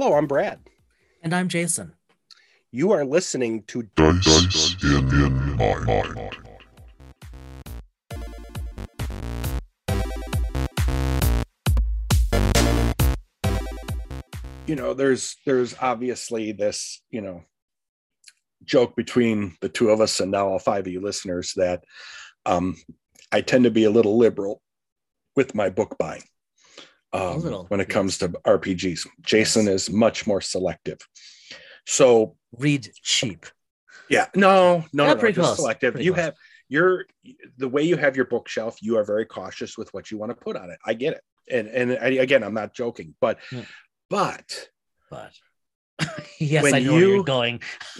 Hello, I'm Brad. And I'm Jason. You are listening to Dice, Dice in, in my mind. You know, there's there's obviously this, you know, joke between the two of us and now all five of you listeners that um, I tend to be a little liberal with my book buying um, when it comes to RPGs. Jason Yes. is much more selective. So Read cheap. yeah, no, no, Yeah, no, pretty just selective. pretty You close. have your the way you have your bookshelf. You are very cautious with what you want to put on it. I get it, and and I, again, I'm not joking, but Hmm. but But yes, When I know where you- you're going.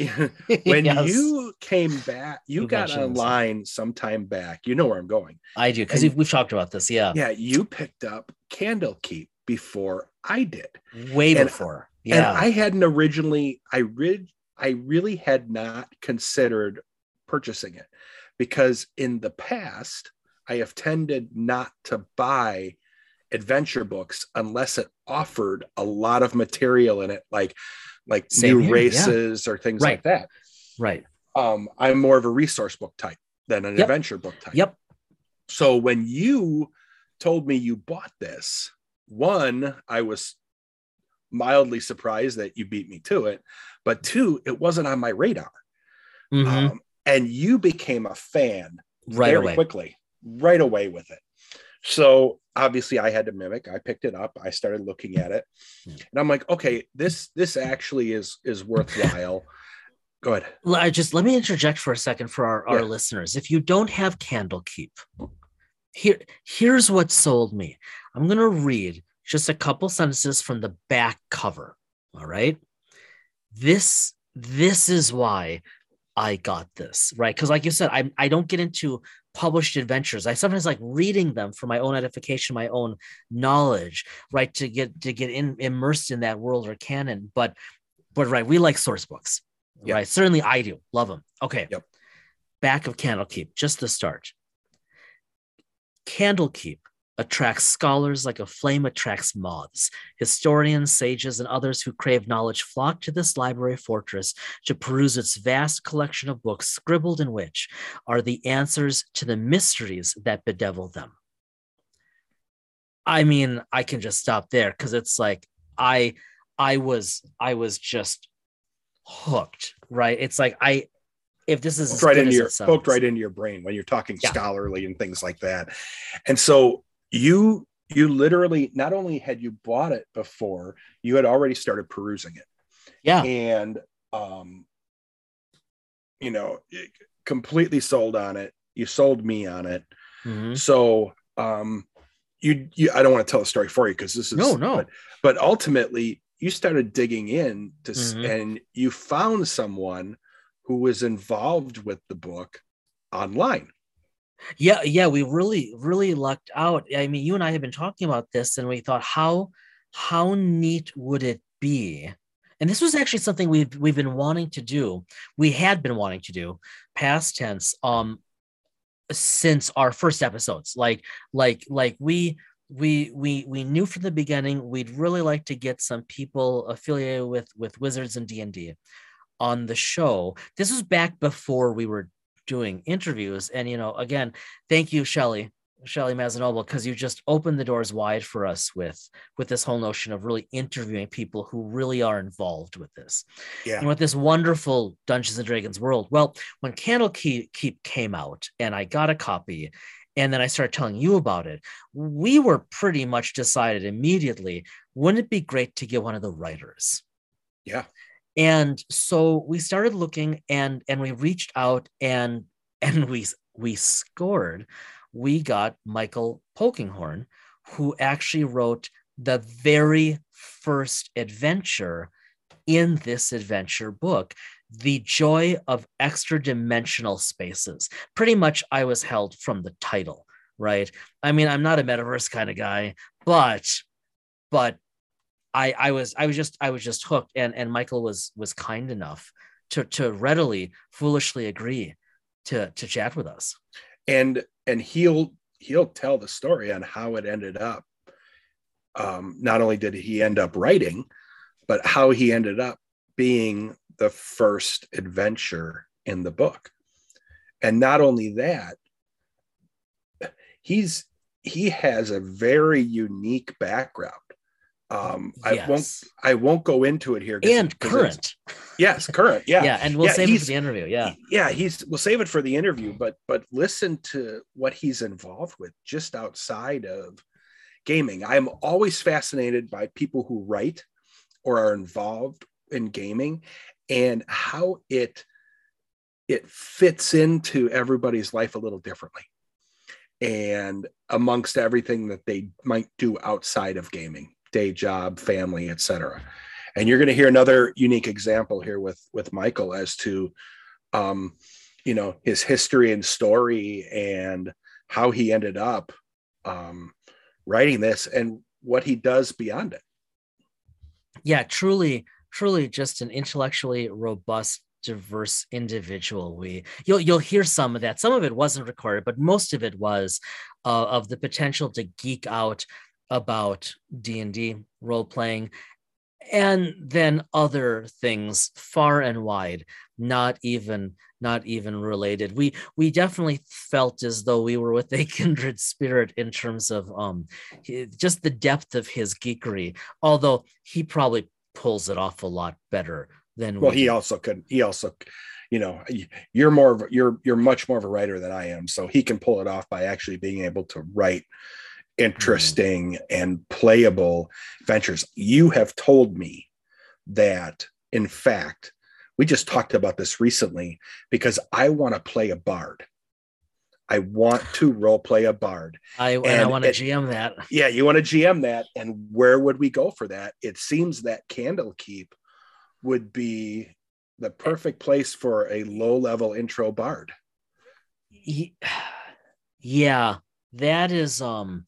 when Yes, you came back, you got this. online sometime back. You know where I'm going. I do because we've, we've talked about this. Yeah, Yeah, you picked up Candlekeep before I did. way And- before. And Yeah, I hadn't originally, I read, I really had not considered purchasing it because in the past, I have tended not to buy adventure books unless it offered a lot of material in it, like like Same new here, yeah. races or things Right. like that. right. Um, I'm more of a resource book type than an Yep. adventure book type. Yep. So when you told me you bought this, one, I was mildly surprised that you beat me to it, but two, it wasn't on my radar. Mhm. Um, and you became a fan right very away. quickly, right away with it. So obviously I had to mimic. I picked it up. I started looking at it, Hmm. and I'm like, okay, this this actually is is worthwhile. Go ahead. I just let me interject for a second for our, our Yeah. listeners. If you don't have Candlekeep, here here's what sold me. I'm gonna read just a couple sentences from the back cover. All right. This this is why I got this, right? Because like you said, I I don't get into published adventures. I sometimes like reading them for my own edification, my own knowledge, right? To get to get in, immersed in that world or canon. But but right, we like source books. Yeah. Right. Certainly I do. Love them. Okay. Yep. Back of Candlekeep, just the start. Candlekeep attracts scholars like a flame attracts moths. Historians, sages, and others who crave knowledge flock to this library fortress to peruse its vast collection of books, scribbled in which are the answers to the mysteries that bedevil them. I mean, I can just stop there because it's like I I was I was just hooked, right? It's like I if this is right into your poked right into your brain when you're talking Yeah. scholarly and things like that. And so you you literally not only had you bought it before, you had already started perusing it. yeah, And um you know, completely sold on it. You sold me on it. Mhm. So um you you I don't want to tell a story for you because this is No, no. But, but ultimately you started digging in to s Mhm. and you found someone who was involved with the book online. Yeah, yeah, we really, really lucked out. I mean, you and I have been talking about this, and we thought, how how neat would it be? And this was actually something we've we've been wanting to do. We had been wanting to do, past tense, um, since our first episodes. Like, like, like we we we we knew from the beginning we'd really like to get some people affiliated with with Wizards and D and D on the show. This was back before we were doing interviews. And, you know, again, thank you, Shelly, Shelly Mazzanoble, because you just opened the doors wide for us with, with this whole notion of really interviewing people who really are involved with this Yeah. and with this wonderful Dungeons and Dragons world. Well, when Candlekeep Keep came out and I got a copy, and then I started telling you about it, we were pretty much decided immediately, wouldn't it be great to get one of the writers? Yeah. And so we started looking and and we reached out and and we we scored we got michael polkinghorn who actually wrote the very first adventure in this adventure book the joy of extra dimensional spaces. Pretty much i was held from the title right? I mean i'm not a metaverse kind of guy but but I I was I was just I was just hooked and and Michael was was kind enough to to readily foolishly agree to to chat with us. And and he'll he'll tell the story on how it ended up. Um, not only did he end up writing, but how he ended up being the first adventure in the book. And not only that, he's he has a very unique background. Um, I won't I won't go into it here and current. Yes, current. Yeah. Yeah, and we'll Yeah, save it for the interview. Yeah. yeah he's we'll save it for the interview but but listen to what he's involved with just outside of gaming i'm always fascinated by people who write or are involved in gaming and how it it fits into everybody's life a little differently and amongst everything that they might do outside of gaming day job family etc and you're going to hear another unique example here with with michael as to um you know his history and story and how he ended up um writing this and what he does beyond it. Yeah truly truly just an intellectually robust diverse individual. We you'll you'll hear some of that. Some of it wasn't recorded but most of it was uh, of the potential to geek out about d&d role playing and then other things far and wide not even not even related. We we definitely felt as though we were with a kindred spirit in terms of um just the depth of his geekery although he probably pulls it off a lot better than well we he also could he also you know you're more of you're you're much more of a writer than i am so he can pull it off by actually being able to write interesting and playable adventures you have told me that in fact we just talked about this recently because i want to play a bard. I want to role play a bard. I and, i want to gm that. Yeah you want to gm that and where would we go for that? It seems that candlekeep would be the perfect place for a low level intro bard. Yeah that is um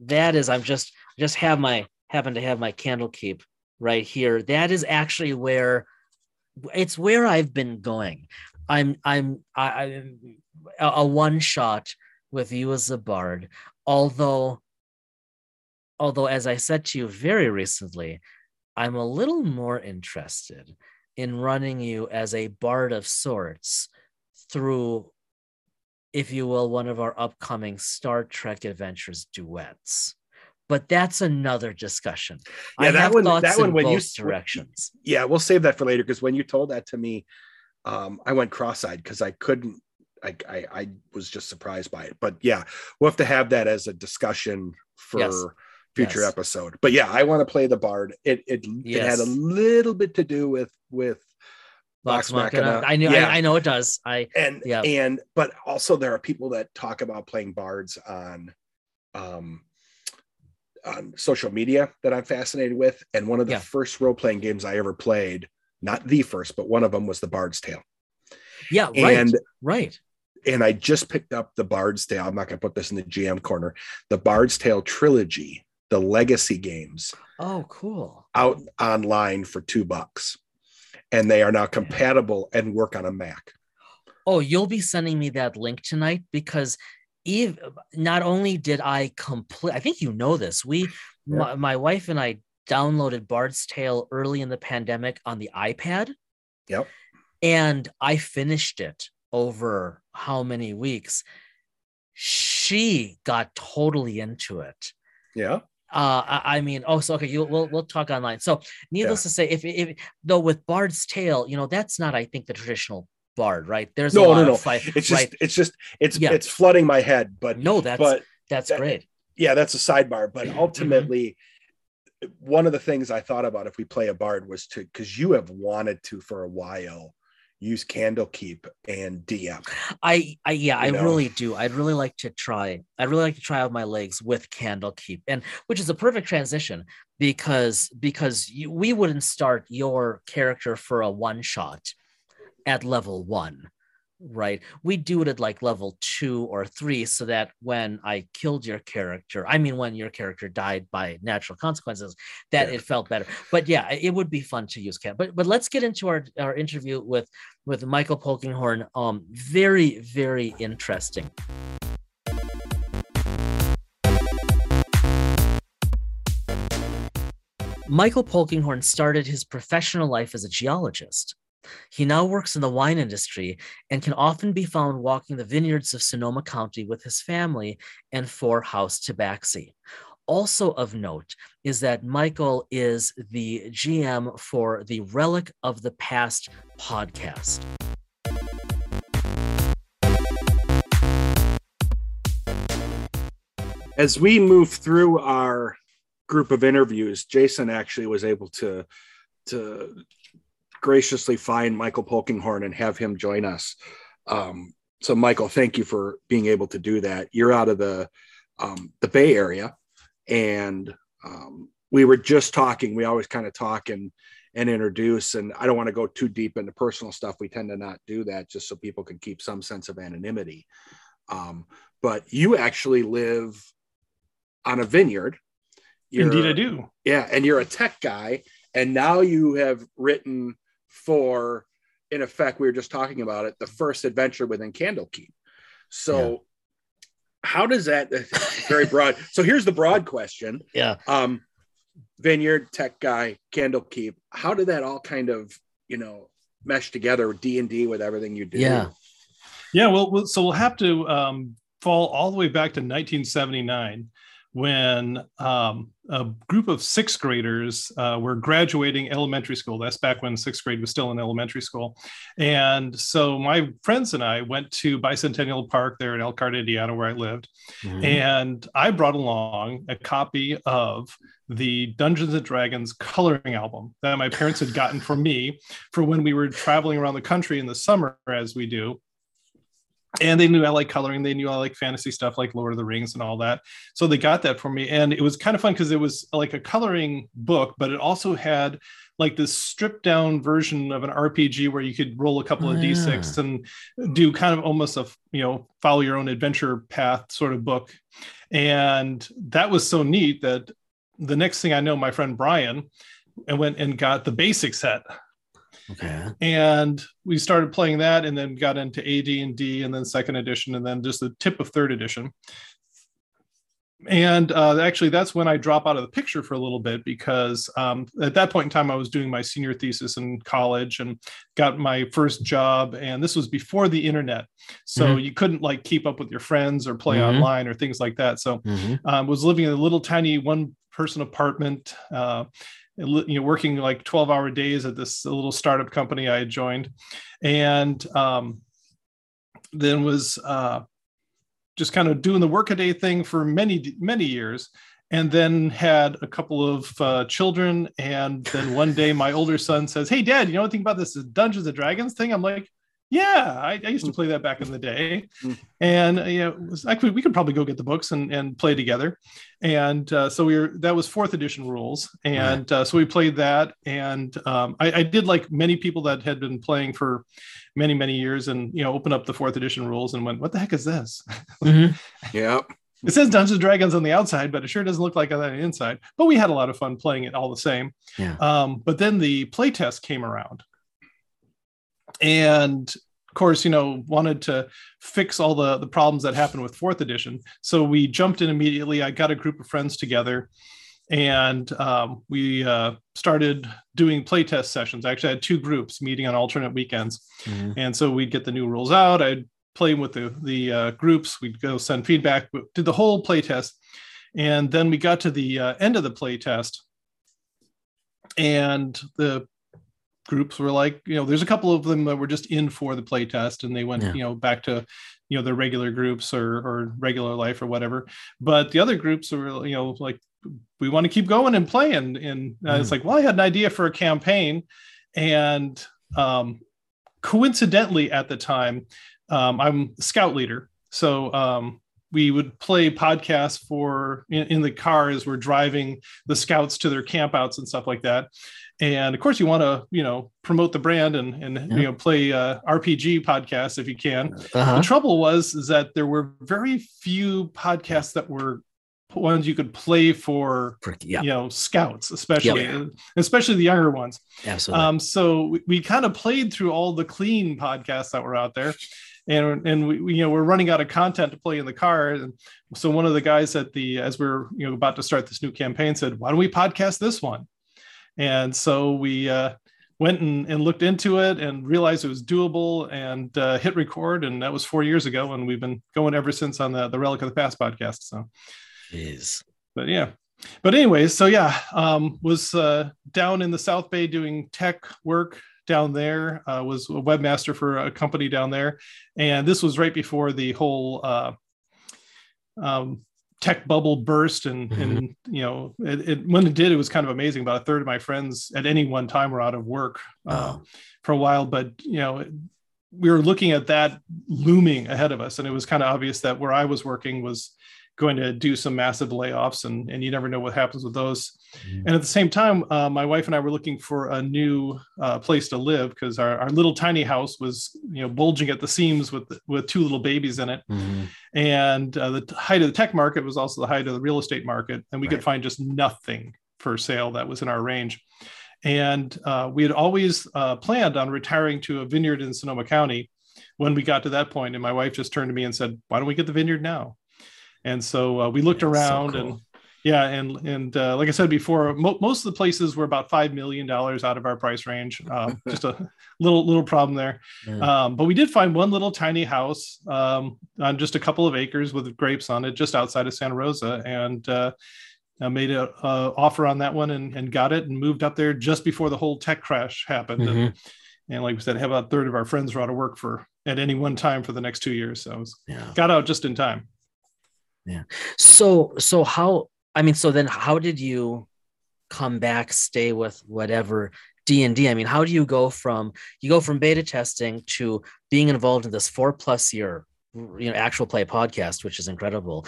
that is i'm just just have my happen to have my Candlekeep right here. That is actually where it's where i've been going. I'm i'm i i'm a, a one shot with you as a bard. Although although as i said to you very recently i'm a little more interested in running you as a bard of sorts through if you will, one of our upcoming Star Trek Adventures duets. But that's another discussion. Yeah, I that one- that one when you directions. yeah we'll save that for later because when you told that to me um, i went cross-eyed because i couldn't I, I i was just surprised by it but yeah we'll have to have that as a discussion for Yes. future Yes. episode but yeah i want to play the bard it it, it had a little bit to do with with Vox Vox Machina. Machina. I know. Yeah. I, I know it does. I and Yeah. and but also there are people that talk about playing bards on um on social media that i'm fascinated with and one of the Yeah. first role-playing games i ever played not the first but one of them was the bard's tale yeah. Right. and right. and i just picked up the bard's tale i'm not going to put this in the gm corner the bard's tale trilogy the legacy games Oh, cool. out online for two bucks and they are now compatible and work on a mac Oh, you'll be sending me that link tonight because Eve, not only did I complete, I think you know this. We, my, my wife and I downloaded Bard's Tale early in the pandemic on the iPad. Yep. And I finished it over how many weeks? She got totally into it. yeah Uh, I, I mean, oh, so okay, you we'll we'll talk online. So, needless to say, if if though with Bard's Tale, you know, that's not, I think, the traditional Bard, right? There's no no no fight, it's just right? it's just it's Yeah. it's flooding my head but No, that's but that's that- great. yeah that's a sidebar but Mm-hmm. ultimately one of the things i thought about if we play a bard was to because you have wanted to for a while use candlekeep and dm I, I yeah, I know? really do. I'd really like to try. I'd really like to try out my legs with Candlekeep, and which is a perfect transition because because you, we wouldn't start your character for a one shot at level one, right? We do it at like level two or three, so that when I killed your character, I mean when your character died by natural consequences, that Yeah. it felt better. But yeah, it would be fun to use Can. But but let's get into our our interview with with Michael Polkinghorn. Um, very very interesting. Michael Polkinghorne started his professional life as a geologist. He now works in the wine industry and can often be found walking the vineyards of Sonoma County with his family and for House Tabaxi. Also of note is that Michael is the GM for the Relic of the Past podcast. As we move through our group of interviews, Jason actually was able to to graciously find Michael Polkinghorn and have him join us. Um, so, Michael, thank you for being able to do that. You're out of the um, the Bay Area, and um, we were just talking. We always kind of talk and and introduce, and I don't want to go too deep into personal stuff. We tend to not do that, just so people can keep some sense of anonymity. Um, but you actually live on a vineyard. You're, Indeed, I do. Yeah, and you're a tech guy, and now you have written for in effect we were just talking about it the first adventure within candlekeep. So yeah. how does that very broad so here's the broad question. Yeah. Um vineyard tech guy candlekeep how did that all kind of you know mesh together d&d with everything you do? Yeah. Yeah well so we'll have to um, fall all the way back to 1979 when um, a group of sixth graders uh, were graduating elementary school. That's back when sixth grade was still in elementary school. And so my friends and I went to Bicentennial Park there in Elkhart, Indiana, where I lived. Mm-hmm. And I brought along a copy of the Dungeons and Dragons coloring album that my parents had gotten for me for when we were traveling around the country in the summer, as we do and they knew I like coloring. They knew I like fantasy stuff like Lord of the Rings and all that. So they got that for me. And it was kind of fun because it was like a coloring book, but it also had like this stripped down version of an RPG where you could roll a couple of D6 and do kind of almost a, you know, follow your own adventure path sort of book. And that was so neat that the next thing I know, my friend Brian and went and got the basic set Okay. And we started playing that, and then got into AD and D, and then second edition, and then just the tip of third edition. And uh, actually, that's when I drop out of the picture for a little bit because um, at that point in time, I was doing my senior thesis in college and got my first job. And this was before the internet, so mm-hmm. you couldn't like keep up with your friends or play mm-hmm. online or things like that. So, mm-hmm. um, was living in a little tiny one person apartment. Uh, you know working like 12 hour days at this little startup company i had joined. And um, then was uh, just kind of doing the workaday thing for many many years. And then had a couple of uh, children. And then one day my older son says hey dad you know anything about this dungeons and dragons thing? I'm like yeah, I, I, used to play that back in the day, mm. and uh, you know, actually we could probably go get the books and, and play together. And uh, so we were that was fourth edition rules, and uh, so we played that. And um, I, I, did like many people that had been playing for many many years, and you know, open up the fourth edition rules and went, "What the heck is this?" Mm-hmm. yep. It says Dungeons and Dragons on the outside, but it sure doesn't look like that on the inside. But we had a lot of fun playing it all the same. Yeah. Um, but then the playtest came around and of course you know wanted to fix all the the problems that happened with fourth edition. So we jumped in immediately. I got a group of friends together and um, we uh, started doing playtest sessions. I actually had two groups meeting on alternate weekends. Mm-hmm. and so we'd get the new rules out. I'd play with the the uh, groups. We'd go send feedback. Did the whole playtest. And then we got to the uh, end of the playtest. And the groups were like, you know, there's a couple of them that were just in for the play test and they went, yeah. you know, back to, you know, their regular groups or, or regular life or whatever. But the other groups were, you know, like, we want to keep going and playing. And mm. it's like, well, I had an idea for a campaign. And um, coincidentally, at the time, um, I'm scout leader. So um, we would play podcasts for in, in, the car as we're driving the scouts to their campouts and stuff like that and of course you want to you know promote the brand and and yeah. you know play uh, rpg podcasts if you can. Uh-huh. the trouble was is that there were very few podcasts that were ones you could play for, for yeah. you know scouts especially especially the younger ones. Absolutely. Um so we, we kind of played through all the clean podcasts that were out there. And and we, we, you know we're running out of content to play in the car. And so one of the guys at the as we we're you know about to start this new campaign said why don't we podcast this one and so we uh, went and, and looked into it and realized it was doable and uh, hit record. And that was four years ago and we've been going ever since on the the relic of the past podcast so. Jeez. but yeah. But anyways so yeah um, was uh, down in the south bay doing tech work down there uh, was a webmaster for a company down there. And this was right before the whole uh, um, tech bubble burst and Mhm. and you know it, it when it did it was kind of amazing about a third of my friends at any one time were out of work uh, Oh. for a while but you know we were looking at that looming ahead of us and it was kind of obvious that where i was working was going to do some massive layoffs and and you never know what happens with those. Mhm. and at the same time uh, my wife and i were looking for a new uh, place to live because our, our little tiny house was you know bulging at the seams with with two little babies in it. Mhm. and uh, the height of the tech market was also the height of the real estate market and we could find just nothing for sale that was in our range. And uh, we had always uh, planned on retiring to a vineyard in sonoma county when we got to that point and my wife just turned to me and said why don't we get the vineyard now and so uh, we looked Yeah, so around cool. and yeah and and uh, like i said before mo- most of the places were about five million dollars out of our price range um, just a little little problem there Yeah. um, but we did find one little tiny house um, on just a couple of acres with grapes on it, just outside of Santa Rosa, and uh, I made an offer on that one and, and got it and moved up there just before the whole tech crash happened. And, Mhm. and like we said, have about a third of our friends were out of work for at any one time for the next two years. So I was, yeah. got out just in time. So so how I mean so then how did you come back stay with whatever D&D I mean how do you go from you go from beta testing to being involved in this 4 plus year you know actual play podcast which is incredible.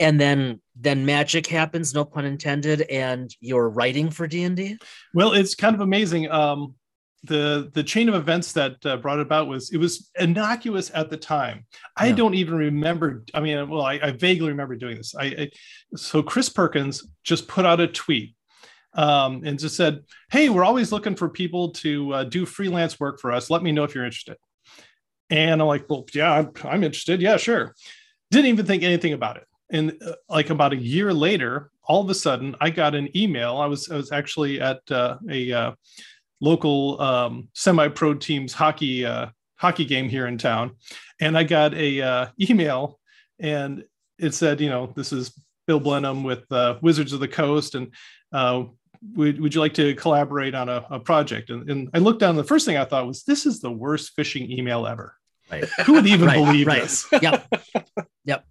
And then then magic happens no pun intended and you're writing for D&D Well, it's kind of amazing. Um, the the chain of events that uh, brought it about was it was innocuous at the time. I Yeah. don't even remember. I mean, well, I, I vaguely remember doing this. I, I so Chris Perkins just put out a tweet um, and just said, "Hey, we're always looking for people to uh, do freelance work for us. Let me know if you're interested." And I'm like, "Well, yeah, I'm, I'm interested. Yeah, sure." Didn't even think anything about it. And uh, like about a year later, all of a sudden, I got an email. I was I was actually at uh, a uh, local um, semi-pro team's hockey uh, hockey game here in town, and I got a uh, email, and it said, you know, this is Bill Benham with uh, Wizards of the Coast, and uh, would, would you like to collaborate on a, a project? And, and I looked down. The first thing I thought was, this is the worst phishing email ever. right Who would even right believe right this? Yep. Yep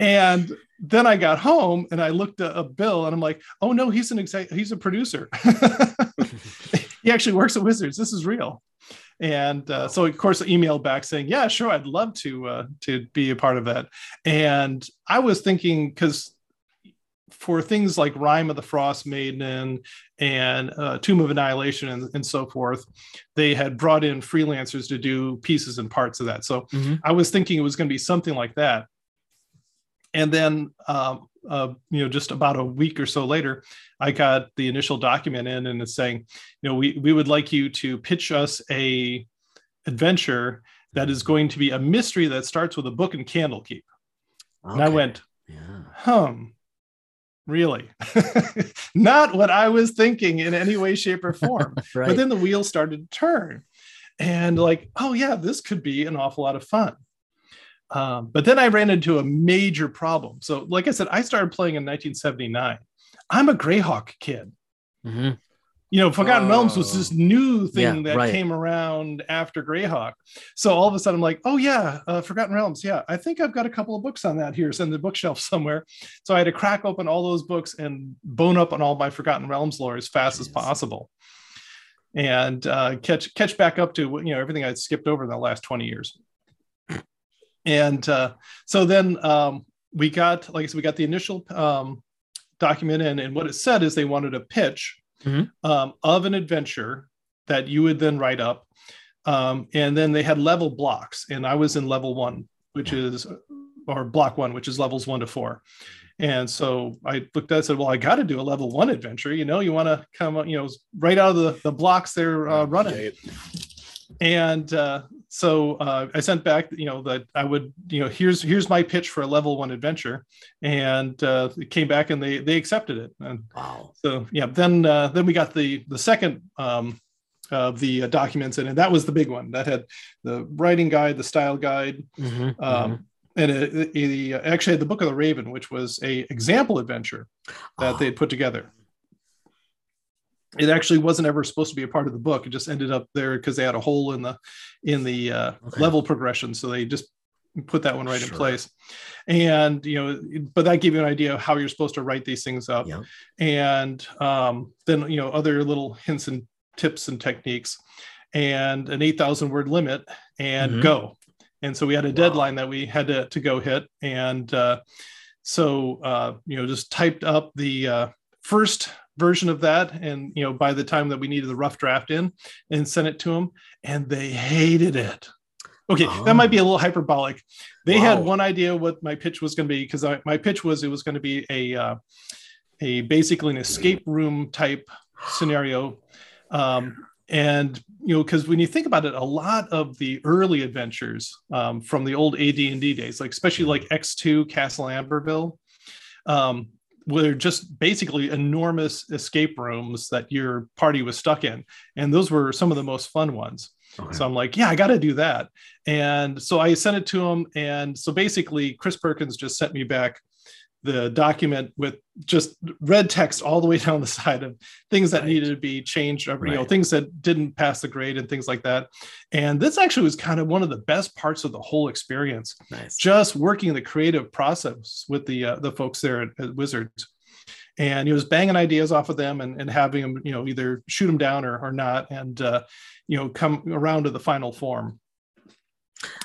and then I got home and I looked at a bill and I'm like, oh no, he's an exec, he's a producer. he actually works at Wizards. This is real. And uh, so, of course, I emailed back saying, "Yeah, sure, I'd love to uh, to be a part of that." And I was thinking because for things like Rime of the Frostmaiden and uh, Tomb of Annihilation and, and so forth, they had brought in freelancers to do pieces and parts of that. So Mhm. I was thinking it was going to be something like that. And then, um, uh, you know, just about a week or so later, I got the initial document in, and it's saying, you know, we we would like you to pitch us a adventure that is going to be a mystery that starts with a book and candle candlekeep. And I went, yeah hum, really? Not what I was thinking in any way, shape, or form. right But then the wheels started to turn, and like, oh yeah, this could be an awful lot of fun. Um, but then I ran into a major problem. So, like I said, I started playing in 1979. I'm a Greyhawk kid. Mhm. You know, Forgotten Realms was Oh. this new thing Yeah, that right. came around after Greyhawk. So all of a sudden, I'm like, oh yeah, uh, Forgotten Realms. Yeah, I think I've got a couple of books on that here, it's in the bookshelf somewhere. So I had to crack open all those books and bone up on all my Forgotten Realms lore as fast as possible, and uh, catch catch back up to you know everything I'd skipped over in the last 20 years. And uh, so then um, we got, like I said, we got the initial um, document in, and what it said is they wanted a pitch Mhm. um, of an adventure that you would then write up. Um, and then they had level blocks, and I was in level one, which is, or block one, which is levels one to four. And so I looked at it and said, Well, I got to do a level one adventure. You know, you want to come, you know, right out of the, the blocks they're uh, running and uh, so uh, I sent back, you know, that I would, you know, here's here's my pitch for a level one adventure, and uh, it came back and they they accepted it. And Wow. so yeah, then uh, then we got the the second um, of the uh, documents in, and that was the big one that had the writing guide, the style guide, Mhm, um, and it, it- it actually had the Book of the Raven, which was a example adventure that Ah. they had put together. It actually wasn't ever supposed to be a part of the book. It just ended up there because they had a hole in the in the uh, Okay. level progression, so they just put that one right in place. And you know, but that gave you an idea of how you're supposed to write these things up. Yeah. And um, then you know other little hints and tips and techniques, and an eight thousand word limit, and Mhm. go. And so we had a Wow. deadline that we had to, to go hit. And uh, so, uh, you know, just typed up the uh, first version of that. And, you know, by the time that we needed the rough draft in and sent it to them, and they hated it. Okay, that might be a little hyperbolic. They had one idea what my pitch was going to be because my pitch was it was going to be a uh, a basically an escape room type scenario um, and you know because when you think about it a lot of the early adventures um, from the old ad&d days like especially like x2 castle amberville um, were just basically enormous escape rooms that your party was stuck in and those were some of the most fun ones Okay. so I'm like, yeah, I got to do that. And so I sent it to him. And so basically, Chris Perkins just sent me back the document with just red text all the way down the side of things that Right. needed to be changed, or, you know, things that didn't pass the grade and things like that. And this actually was kind of one of the best parts of the whole experience nice. just working the creative process with the uh, the folks there at, at Wizards. And he was banging ideas off of them and, and having them, you know, either shoot them down or, or not, and uh, you know, come around to the final form.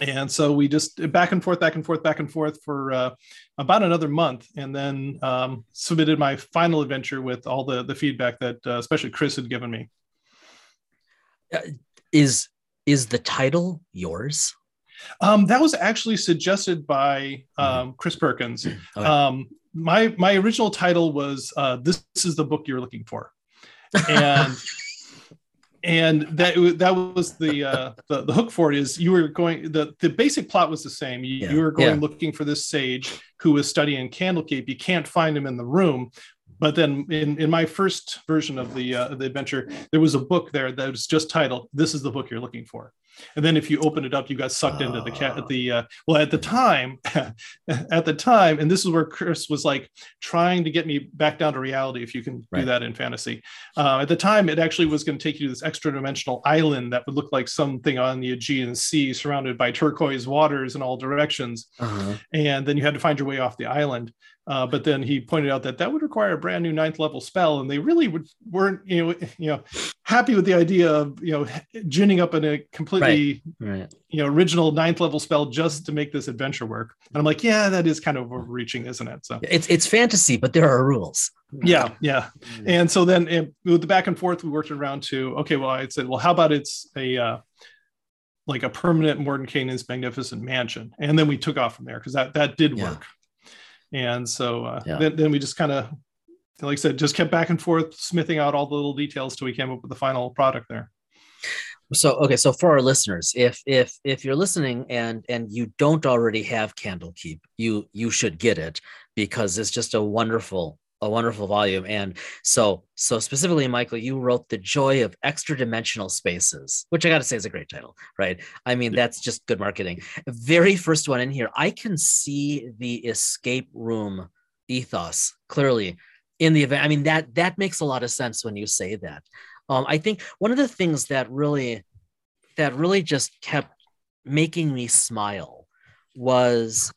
And so we just back and forth, back and forth, back and forth for uh, about another month, and then um, submitted my final adventure with all the the feedback that uh, especially Chris had given me. Is is the title yours? Um, that was actually suggested by um, Chris Perkins. Okay. Um, my my original title was uh, "This is the book you're looking for," and and that that was the, uh, the the hook for it is you were going the the basic plot was the same. You, Yeah. you were going Yeah. looking for this sage who was studying Candlekeep. You can't find him in the room. But then, in, in my first version of the uh, the adventure, there was a book there that was just titled "This is the book you're looking for." And then, if you open it up, you got sucked into the cat. The uh, well, at the time, at the time, and this is where Chris was like trying to get me back down to reality. If you can do that in fantasy, uh, at the time, it actually was going to take you to this extra dimensional island that would look like something on the Aegean Sea, surrounded by turquoise waters in all directions Uh-huh. and then you had to find your way off the island. Uh, but then he pointed out that that would require a brand new ninth level spell, and they really would, weren't you know you know happy with the idea of you know ginning up in a completely Right. Right. you know original ninth level spell just to make this adventure work. And I'm like, yeah, that is kind of overreaching, isn't it? So It's it's fantasy, but there are rules. yeah, yeah. And so then eh, with the back and forth, we worked around to okay, well, I said, well, how about it's a uh, like a permanent Mordenkainen's magnificent mansion, and then we took off from there because that that did Yeah. work. And so uh, Yeah. then, then we just kind of, like I said, just kept back and forth, smithing out all the little details till we came up with the final product there. so okay so for our listeners if if if you're listening and and you don't already have candlekeep you you should get it because it's just a wonderful a wonderful volume. And so so specifically michael you wrote the joy of extra dimensional spaces which i gotta say is a great title right? I mean that's just good marketing. Very first one in here i can see the escape room ethos clearly in the event i mean that that makes a lot of sense when you say that. Um, I think one of the things that really that really just kept making me smile was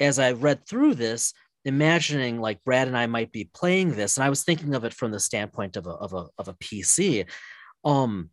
as I read through this, imagining like Brad and I might be playing this, and I was thinking of it from the standpoint of a of a of a PC. Um,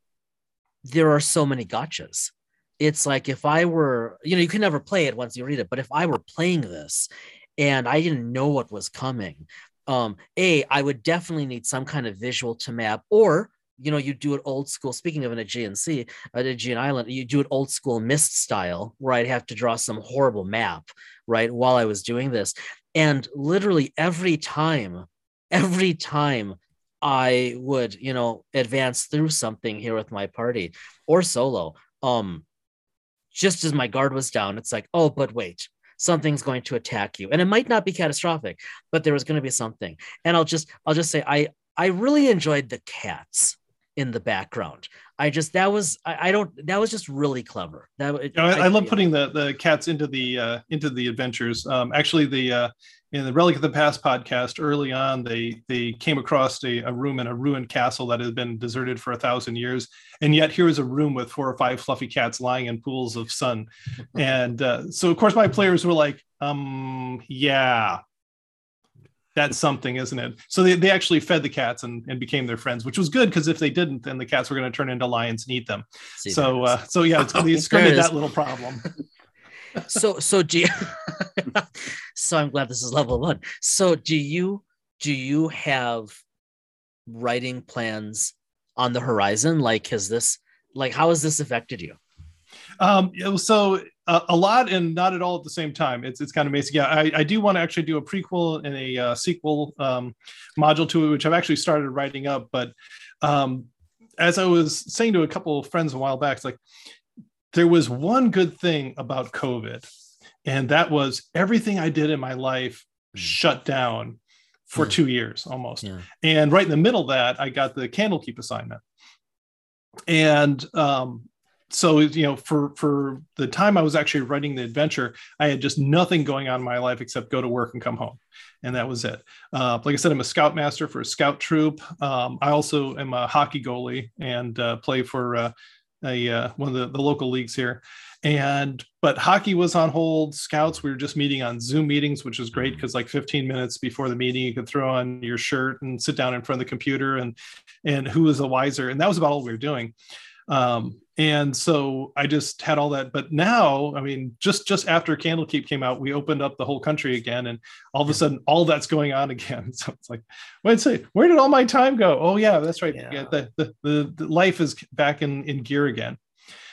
there are so many gotchas. It's like if I were, you know, you can never play it once you read it, but if I were playing this and I didn't know what was coming, um, a I would definitely need some kind of visual to map, or you know, you do it old school. Speaking of an Aegean Sea, an Aegean island, you do it old school Myst style, where I'd have to draw some horrible map, right, while I was doing this. And literally every time, every time I would, you know, advance through something here with my party or solo, um, just as my guard was down, it's like, oh, but wait, something's going to attack you, and it might not be catastrophic, but there was going to be something. And I'll just I'll just say I I really enjoyed the cats in the background. I just that was I, I don't that was just really clever. That you know, I, I, love putting the the cats into the uh, into the adventures. Um, actually, the uh, in the Relic of the Past podcast early on, they they came across a, a room in a ruined castle that had been deserted for a thousand years, and yet here was a room with four or five fluffy cats lying in pools of sun, and uh, so of course my players were like, um, yeah, that's something, isn't it? So they, they actually fed the cats and, and became their friends, which was good because if they didn't, then the cats were going to turn into lions and eat them. See, so uh, so yeah, it's, it's created that little problem. so so do you, so I'm glad this is level one. So do you do you have writing plans on the horizon? Like has this like how has this affected you? Um, so a lot and not at all at the same time. It's it's kind of amazing. Yeah, I, I do want to actually do a prequel and a uh, sequel um, module to it, which I've actually started writing up. But um, as I was saying to a couple of friends a while back, it's like there was one good thing about COVID, and that was everything I did in my life hmm. shut down for mm. two years almost. Yeah. And right in the middle of that, I got the Candlekeep assignment. And um, so you know for for the time i was actually writing the adventure i had just nothing going on in my life except go to work and come home and that was it. Uh, like i said i'm a scoutmaster for a scout troop. Um, i also am a hockey goalie and uh, play for uh, a uh, one of the, the local leagues here. And but hockey was on hold. Scouts we were just meeting on zoom meetings which was great because like 15 minutes before the meeting you could throw on your shirt and sit down in front of the computer and and who was the wiser? And that was about all we were doing um, and so i just had all that but now i mean just just after candlekeep came out we opened up the whole country again and all of a sudden all that's going on again so it's like wait say where did all my time go oh yeah that's right yeah. yeah the, the, the, the, life is back in in gear again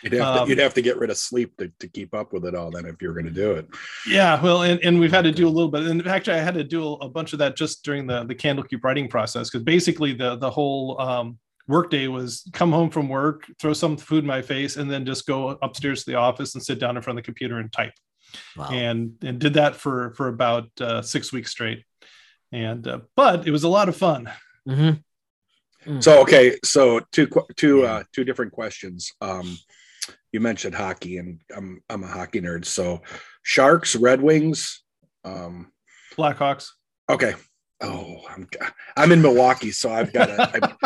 You'd have, to, um, you'd have to get rid of sleep to, to keep up with it all then if you're going to do it. Yeah, well, and, and we've had to do a little bit. And actually, I had to do a bunch of that just during the the Candlekeep writing process because basically the the whole um, workday was come home from work, throw some food in my face, and then just go upstairs to the office and sit down in front of the computer and type. Wow. And and did that for for about uh, six weeks straight. And uh, but it was a lot of fun. Mm-hmm. Mm. So okay, so two two uh, two different questions. Um, you mentioned hockey, and I'm I'm a hockey nerd. So Sharks, Red Wings, um, Blackhawks. Okay. Oh, I'm I'm in Milwaukee, so I've got a,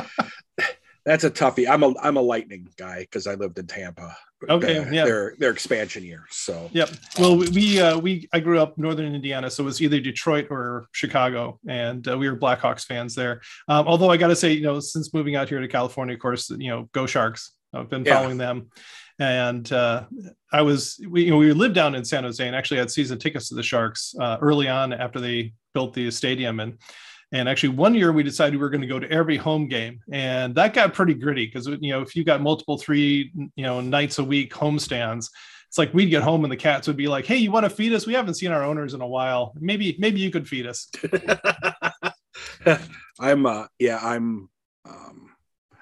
that's a toughie. I'm a I'm a Lightning guy because I lived in Tampa. Okay, uh, yeah, their their expansion year. So yep. Well, we we, uh, we I grew up northern Indiana, so it was either Detroit or Chicago, and uh, we were Blackhawks fans there. Um, although I got to say, you know, since moving out here to California, of course, you know, go Sharks. I've been following yeah. them, and uh, I was we you know, we lived down in San Jose and actually had season tickets to the Sharks uh, early on after they built the stadium and and actually, one year we decided we were going to go to every home game, and that got pretty gritty because you know if you got multiple three you know nights a week home stands, it's like we'd get home and the cats would be like, "Hey, you want to feed us? We haven't seen our owners in a while. Maybe maybe you could feed us." I'm uh yeah I'm um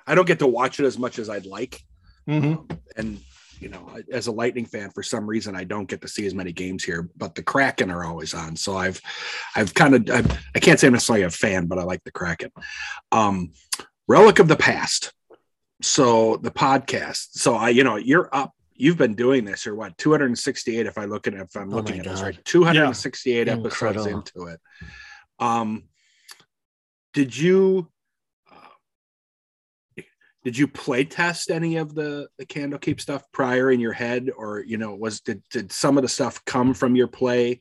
I don't get to watch it as much as I'd like, mm-hmm. um, and you know, as a Lightning fan, for some reason, I don't get to see as many games here. But the Kraken are always on, so I've, I've kind of, I've, I can not say I'm necessarily a fan, but I like the Kraken. Um, Relic of the Past. So the podcast. So I, you know, you're up. You've been doing this, or what? 268. If I look at, if I'm oh looking at this right, 268 yeah. episodes into it. Um, did you? Did you play test any of the the candlekeep stuff prior in your head or you know was did, did some of the stuff come from your play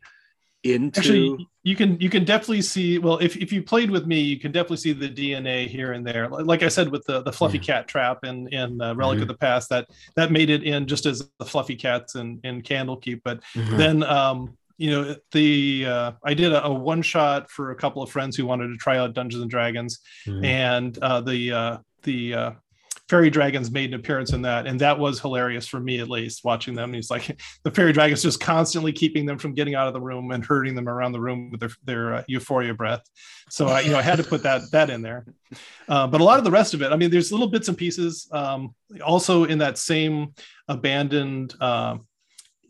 into actually you can you can definitely see well if, if you played with me you can definitely see the dna here and there like i said with the the fluffy yeah. cat trap and in uh, relic mm-hmm. of the past that that made it in just as the fluffy cats and in, in candlekeep but mm-hmm. then um you know the uh, i did a, a, one shot for a couple of friends who wanted to try out dungeons and dragons mm-hmm. and uh, the uh, the uh, fairy dragons made an appearance in that and that was hilarious for me at least watching them. He's like the fairy dragons just constantly keeping them from getting out of the room and hurting them around the room with their, their uh, euphoria breath. So i you know i had to put that that in there. Uh, but a lot of the rest of it i mean there's little bits and pieces um, also in that same abandoned uh,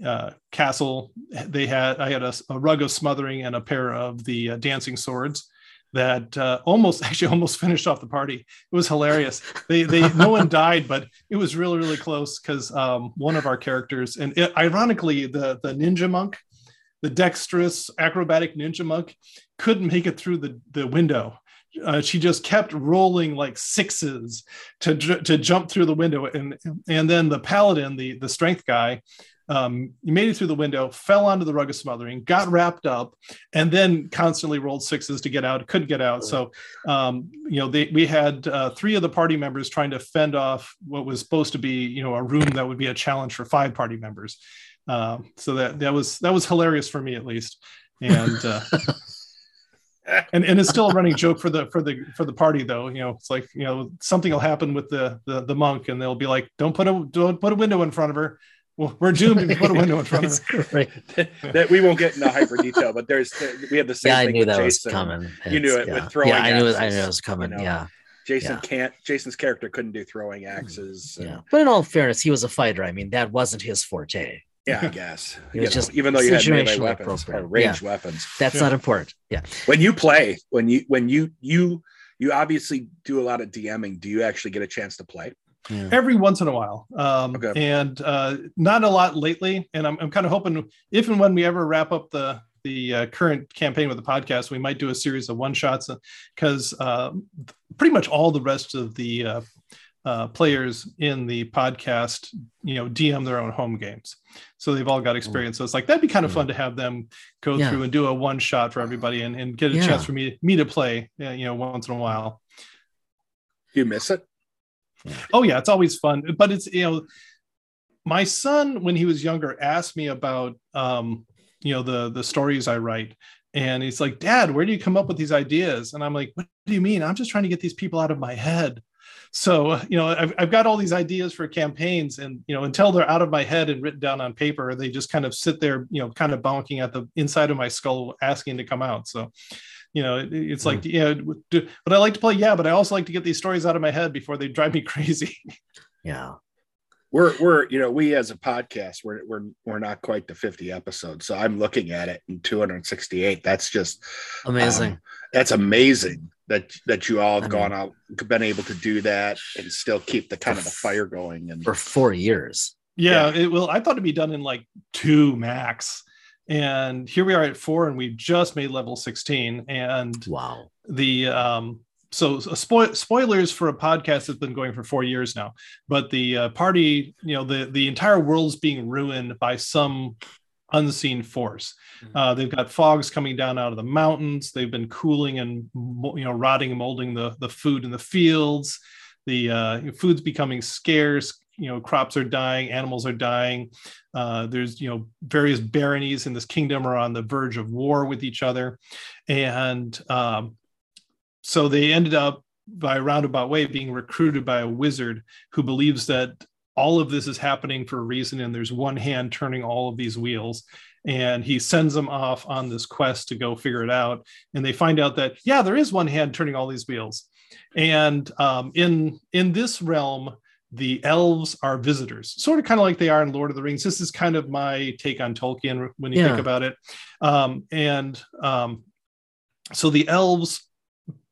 uh, castle. They had I had a, a, rug of smothering and a pair of the uh, dancing swords that uh, almost actually almost finished off the party. It was hilarious. They they no one died, but it was really really close because um, one of our characters and it, ironically the the ninja monk, the dexterous acrobatic ninja monk, couldn't make it through the the window. Uh, she just kept rolling like sixes to to jump through the window, and and then the paladin, the the strength guy, um, he made it through the window, fell onto the rug of smothering, got wrapped up, and then constantly rolled sixes to get out. Couldn't get out. So, um, you know, they, we had uh, three of the party members trying to fend off what was supposed to be, you know, a room that would be a challenge for five party members. Um, so that that was that was hilarious for me at least, and. Uh, and and it's still a running joke for the for the for the party though you know it's like you know something will happen with the the, the monk and they'll be like don't put a don't put a window in front of her we're doomed if you put a window in front of us. right. that we won't get into hyper detail, but there's we had the same. Yeah, I knew that Jason. was coming. you knew it yeah. with throwing. Yeah, I knew axes, it. I knew it was coming. You know? Yeah. Jason yeah. can't. Jason's character couldn't do throwing axes. And, yeah, but in all fairness, he was a fighter. I mean, that wasn't his forte. Yeah, I guess. It was just even though you had melee weapons or ranged yeah. weapons. That's Yeah. not important. Yeah. When you play, when you when you you you obviously do a lot of DMing. Do you actually get a chance to play? Yeah. every once in a while um, Okay. and uh, not a lot lately and i'm, I'm kind of hoping if and when we ever wrap up the the uh, current campaign with the podcast we might do a series of one shots because uh, pretty much all the rest of the uh, uh, players in the podcast you know dm their own home games so they've all got experience so it's like that'd be kind of fun to have them go Yeah. through and do a one shot for everybody and, and get a Yeah. chance for me me to play uh, you know once in a while Do you miss it? Oh yeah, it's always fun. But it's you know, my son when he was younger asked me about um, you know the the stories I write, and he's like, "Dad, where do you come up with these ideas?" And I'm like, "What do you mean? I'm just trying to get these people out of my head." So you know, I've I've got all these ideas for campaigns, and you know, until they're out of my head and written down on paper, they just kind of sit there, you know, kind of bonking at the inside of my skull, asking to come out. So you know it- it's like yeah do, but i like to play yeah but i also like to get these stories out of my head before they drive me crazy Yeah. We're we're you know we as a podcast we're we're we're not quite to 50 episodes. So I'm looking at it in 268. That's just Amazing. um, that's amazing that that you all have I mean- gone out been able to do that and still keep the kind of the fire going and For four years. yeah, it will i thought it'd be done in like two max and here we are at four and we've just made level 16 and Wow. the um so so spoil, spoilers for a podcast that's been going for four years now but the uh, party you know the the entire world's being ruined by some unseen force Mhm. uh, they've got fogs coming down out of the mountains they've been cooling and you know rotting and molding the the food in the fields the uh, food's becoming scarce you know crops are dying animals are dying. Uh, there's you know various baronies in this kingdom are on the verge of war with each other. And um, so they ended up by a roundabout way being recruited by a wizard who believes that all of this is happening for a reason and there's one hand turning all of these wheels. And he sends them off on this quest to go figure it out. And they find out that yeah there is one hand turning all these wheels. And um, in in this realm the elves are visitors sort of kind of like they are in lord of the rings. This is kind of my take on tolkien when you Yeah. think about it. Um, and um, so the elves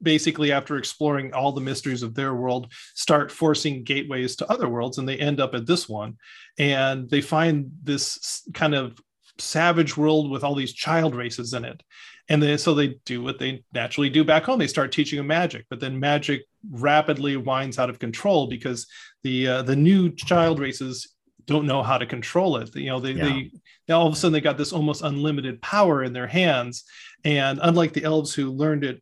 basically after exploring all the mysteries of their world start forcing gateways to other worlds and they end up at this one. And they find this kind of savage world with all these child races in it. And so they do what they naturally do back home. They start teaching them magic but then magic rapidly winds out of control because the uh, the new child races don't know how to control it you know they, Yeah. they they all of a sudden they got this almost unlimited power in their hands and unlike the elves who learned it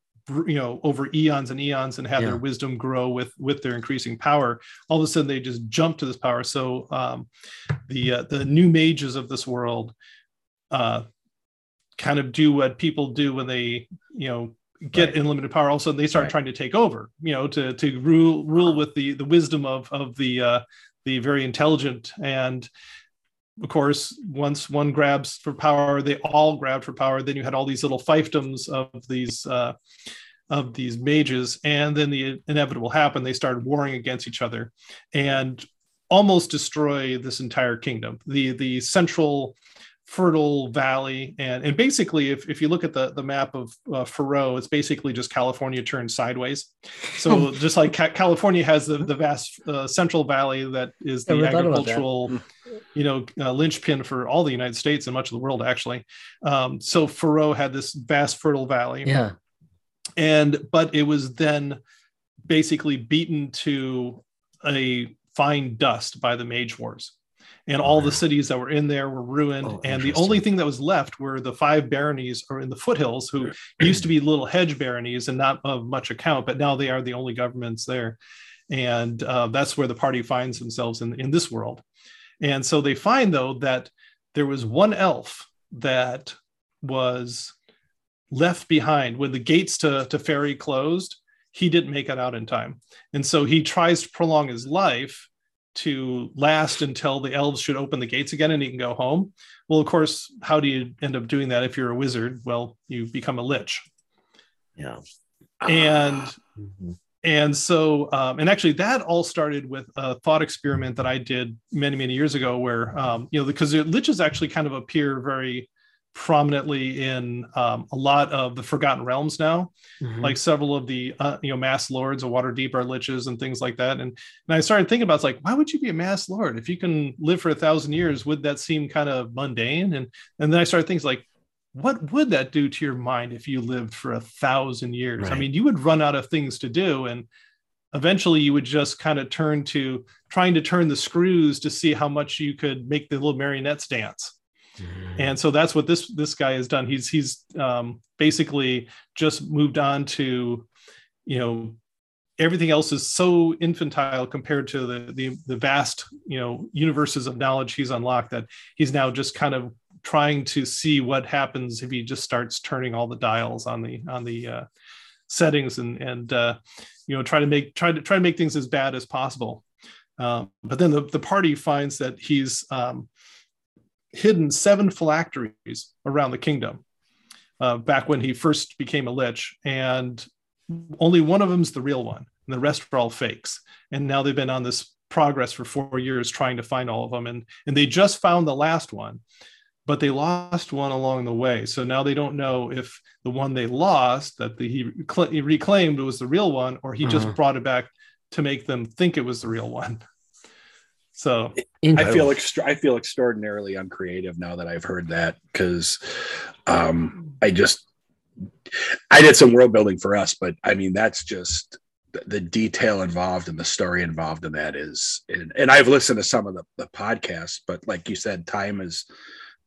you know over eons and eons and had Yeah. their wisdom grow with with their increasing power all of a sudden they just jump to this power so um the uh, the new mages of this world uh kind of do what people do when they you know get Right. unlimited power all of a sudden they start Right. trying to take over you know to to rule rule with the the wisdom of of the uh the very intelligent and of course once one grabs for power they all grab for power then you had all these little fiefdoms of these uh of these mages and then the inevitable happened they started warring against each other and almost destroy this entire kingdom. The the central fertile valley and and basically if, if you look at the the map of uh, Faroe it's basically just California turned sideways. So just like Ca- California has the the vast uh, central valley that is the Never thought about that. agricultural you know uh, linchpin for all the United States and much of the world actually. Um, so Faroe had this vast fertile valley. Yeah. and but it was then basically beaten to a fine dust by the mage wars and all the cities that were in there were ruined. Oh, and the only thing that was left were the five baronies or in the foothills who used to be little hedge baronies and not of much account but now they are the only governments there. And uh, that's where the party finds themselves in, in this world. And so they find though that there was one elf that was left behind. When the gates to, to ferry closed he didn't make it out in time. And so he tries to prolong his life to last until the elves should open the gates again and he can go home well of course how do you end up doing that if you're a wizard well you become a lich Yeah. and Mhm. and so um, and actually that all started with a thought experiment that i did many many years ago where um, you know because liches actually kind of appear very prominently in um, a lot of the forgotten realms now. Mhm. like several of the uh, you know masked lords of waterdeep are liches and things like that. And and i started thinking about it's like why would you be a masked lord if you can live for a thousand years would that seem kind of mundane? And and then i started thinking like what would that do to your mind if you lived for a thousand years? I mean you would run out of things to do and eventually you would just kind of turn to trying to turn the screws to see how much you could make the little marionettes dance And so that's what this this guy has done. He's he's um, basically just moved on to you know everything else is so infantile compared to the the, the vast you know universes of knowledge he's unlocked that he's now just kind of trying to see what happens if he just starts turning all the dials on the on the uh, settings and and uh, you know try to make try to try to make things as bad as possible. Um, but then the, the party finds that he's um, hidden seven phylacteries around the kingdom uh, back when he first became a lich, and only one of them's the real one, and the rest are all fakes. And now they've been on this progress for four years trying to find all of them, and and they just found the last one, but they lost one along the way. So now they don't know if the one they lost that the, he, he reclaimed was the real one, or he just Mhm. brought it back to make them think it was the real one. So I feel extra- I feel extraordinarily uncreative now that I've heard that because um, I just I did some world building for us, but I mean that's just the, detail involved and the story involved in that is and, and I've listened to some of the, the podcasts, but like you said, time is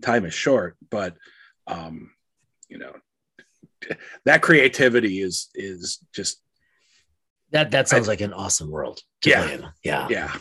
time is short, but um, you know that creativity is is just that that sounds like an awesome world. To Yeah. Yeah. yeah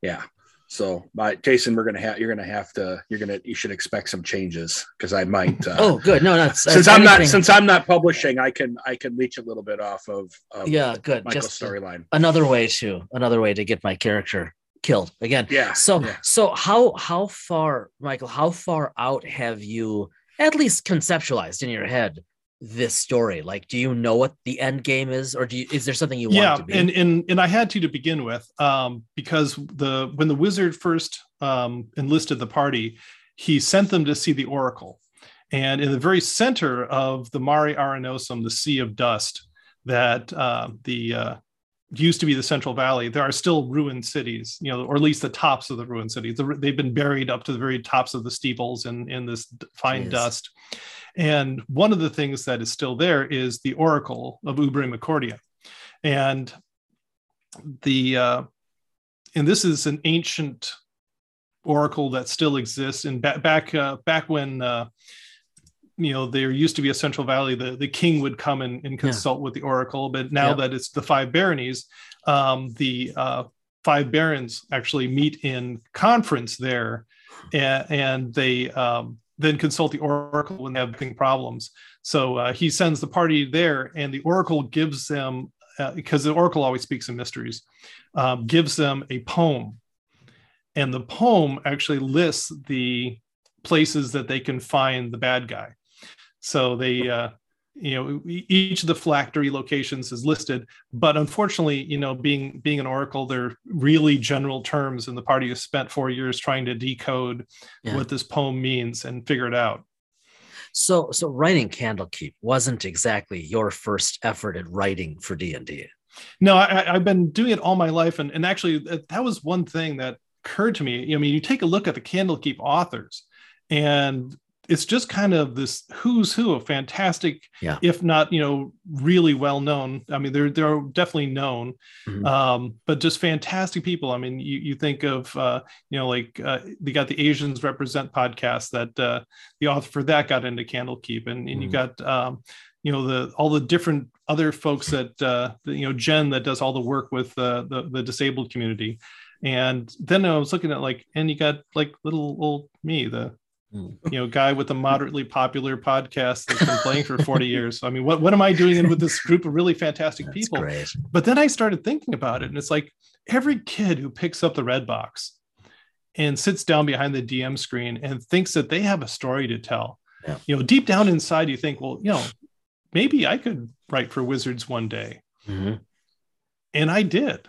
yeah so my, jason we're gonna have you're gonna have to you're gonna you should expect some changes because i might uh, Oh, good. No, that's since that's i'm not since i'm not publishing i can i can leech a little bit off of, of yeah, good. michael's Just storyline another way to another way to get my character killed again. yeah So yeah. so how how far, Michael? How far out have you at least conceptualized in your head this story? Like, do you know what the end game is, or do you is there something you yeah want to be? and and and i had to to begin with um because the when the wizard first um enlisted the party he sent them to see the oracle and in the very center of the mare arenosum the sea of dust that uh, the uh, used to be the central valley there are still ruined cities you know or at least the tops of the ruined cities. They've been buried up to the very tops of the steeples in in this fine dust. And one of the things that is still there is the oracle of ubre Macordia. and the uh, and this is an ancient oracle that still exists and back back uh, back when uh, you know there used to be a central valley the, the king would come and, and consult with the oracle but now Yeah. that it's the five baronies um, the uh, five barons actually meet in conference there and, and they um, then consult the oracle when they have big problems. So uh, he sends the party there and the oracle gives them uh, because the oracle always speaks in mysteries um, gives them a poem. And the poem actually lists the places that they can find the bad guy so they uh, you know each of the phylactery locations is listed but unfortunately you know being being an oracle they're really general terms and the party has spent four years trying to decode Yeah. what this poem means and figure it out So so writing Candlekeep wasn't exactly your first effort at writing for D and D. no I, i've been doing it all my life and, and actually that, that was one thing that occurred to me i mean you take a look at the candlekeep authors and it's just kind of this who's who of fantastic Yeah. if not you know really well known i mean they're they're definitely known Mhm. um but just fantastic people i mean you, you think of uh you know like uh, they got the asians represent podcast that uh the author for that got into candlekeep and, and you Mhm. got um you know the all the different other folks that uh the, you know jen that does all the work with uh, the the disabled community and then i was looking at like and you got like little old me the. You know guy with a moderately popular podcast that's been playing for 40 years i mean what, what am i doing in with this group of really fantastic That's people great. but then I started thinking about it, and it's like every kid who picks up the red box and sits down behind the DM screen and thinks that they have a story to tell. Yeah. You know, deep down inside, you think, well, you know, maybe I could write for Wizards one day, Mhm. and I did.